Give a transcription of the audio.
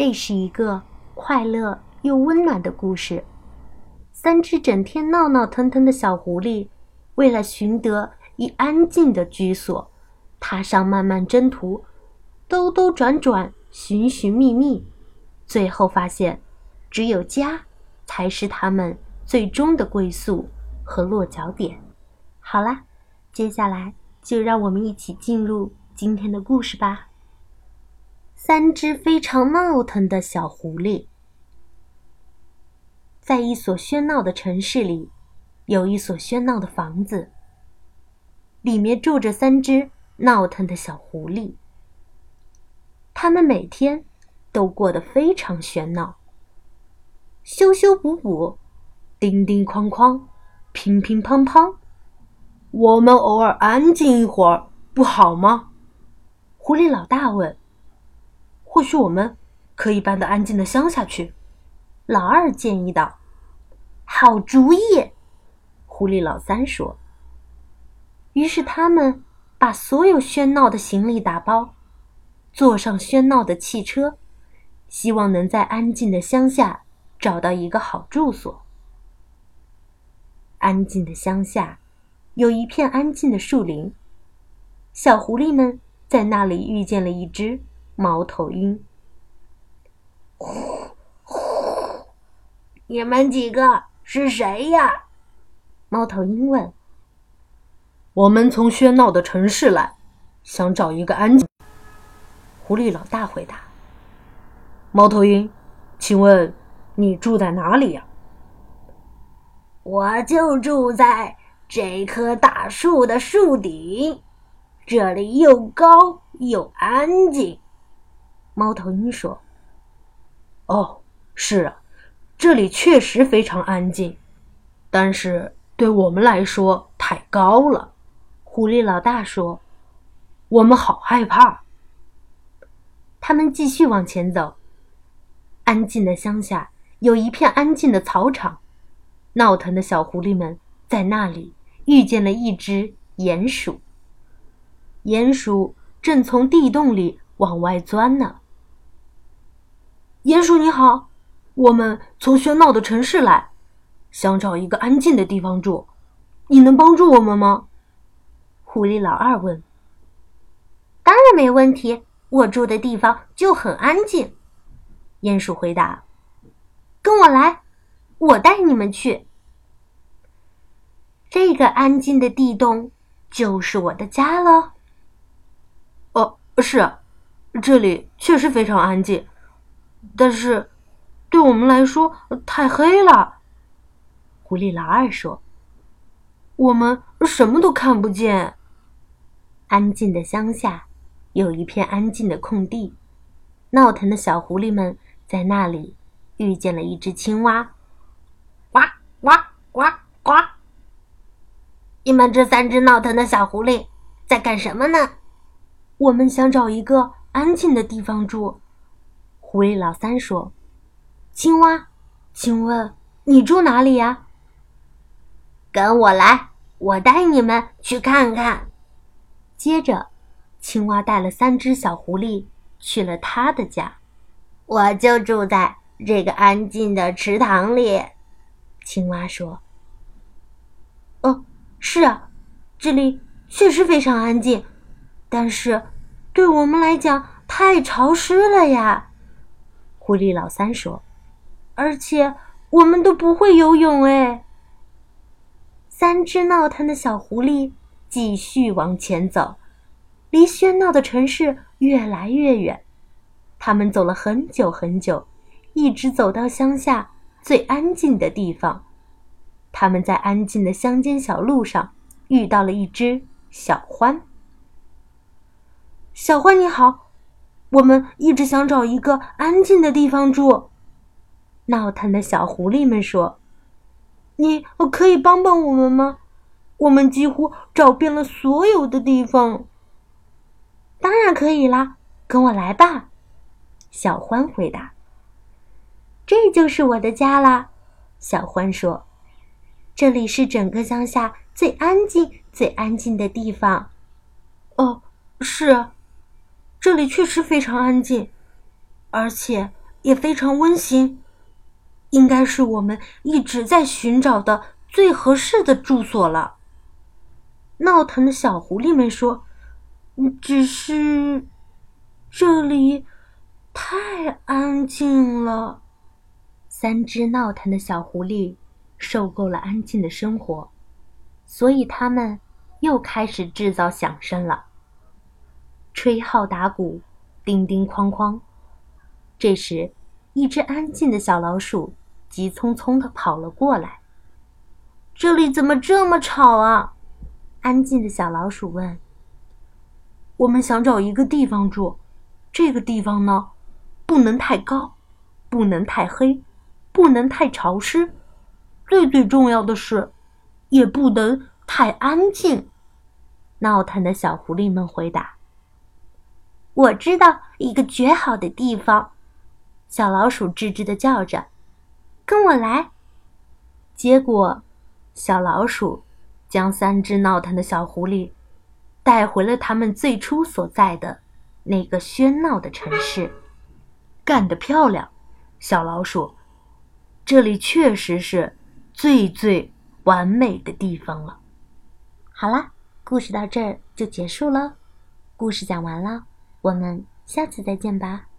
这是一个快乐又温暖的故事。三只整天闹闹腾腾的小狐狸，为了寻得一安静的居所，踏上漫漫征途，兜兜转转，寻寻觅觅，最后发现，只有家才是他们最终的归宿和落脚点。好啦，接下来就让我们一起进入今天的故事吧。三只非常闹腾的小狐狸，在一所喧闹的城市里，有一所喧闹的房子，里面住着三只闹腾的小狐狸。他们每天都过得非常喧闹，修修补补，叮叮哐哐，乒乒乓乓。我们偶尔安静一会儿不好吗？狐狸老大问。或许我们可以搬到安静的乡下去，老二建议道。好主意，狐狸老三说。于是他们把所有喧闹的行李打包，坐上喧闹的汽车，希望能在安静的乡下找到一个好住所。安静的乡下有一片安静的树林，小狐狸们在那里遇见了一只。猫头鹰，你们几个是谁呀？猫头鹰问。我们从喧闹的城市来，想找一个安静。狐狸老大回答。猫头鹰，请问你住在哪里呀？我就住在这棵大树的树顶，这里又高又安静。猫头鹰说：“哦，是啊，这里确实非常安静，但是对我们来说太高了。”狐狸老大说：“我们好害怕。”他们继续往前走。安静的乡下有一片安静的草场，闹腾的小狐狸们在那里遇见了一只鼹鼠。鼹鼠正从地洞里往外钻呢。鼹鼠你好，我们从喧闹的城市来，想找一个安静的地方住，你能帮助我们吗？狐狸老二问。当然没问题，我住的地方就很安静。鼹鼠回答：“跟我来，我带你们去。这个安静的地洞就是我的家了。”哦，是，这里确实非常安静。但是，对我们来说太黑了。狐狸老二说：“我们什么都看不见。”安静的乡下有一片安静的空地，闹腾的小狐狸们在那里遇见了一只青蛙。呱呱呱呱！你们这三只闹腾的小狐狸在干什么呢？我们想找一个安静的地方住。狐狸老三说：“青蛙，请问你住哪里呀？”跟我来，我带你们去看看。接着，青蛙带了三只小狐狸去了他的家。我就住在这个安静的池塘里。青蛙说：“哦，是啊，这里确实非常安静，但是对我们来讲太潮湿了呀。”狐狸老三说：“而且我们都不会游泳哎。”三只闹腾的小狐狸继续往前走，离喧闹的城市越来越远。他们走了很久很久，一直走到乡下最安静的地方。他们在安静的乡间小路上遇到了一只小獾。小獾，你好。我们一直想找一个安静的地方住。闹腾的小狐狸们说：“你可以帮帮我们吗？我们几乎找遍了所有的地方。”当然可以啦，跟我来吧。”小獾回答。“这就是我的家啦。”小獾说，“这里是整个乡下最安静、最安静的地方。”哦，是。这里确实非常安静，而且也非常温馨，应该是我们一直在寻找的最合适的住所了。闹腾的小狐狸们说：“只是这里太安静了。”三只闹腾的小狐狸受够了安静的生活，所以他们又开始制造响声了，吹号打鼓，叮叮哐哐。这时，一只安静的小老鼠急匆匆地跑了过来。“这里怎么这么吵啊？”安静的小老鼠问。“我们想找一个地方住，这个地方呢，不能太高，不能太黑。”不能太潮湿，最最重要的是，也不能太安静。闹腾的小狐狸们回答：“我知道一个绝好的地方。”小老鼠吱吱的叫着：“跟我来！”结果，小老鼠将三只闹腾的小狐狸带回了他们最初所在的那个喧闹的城市。干得漂亮，小老鼠！这里确实是最最完美的地方了。好了，故事到这儿就结束了。故事讲完了，我们下次再见吧。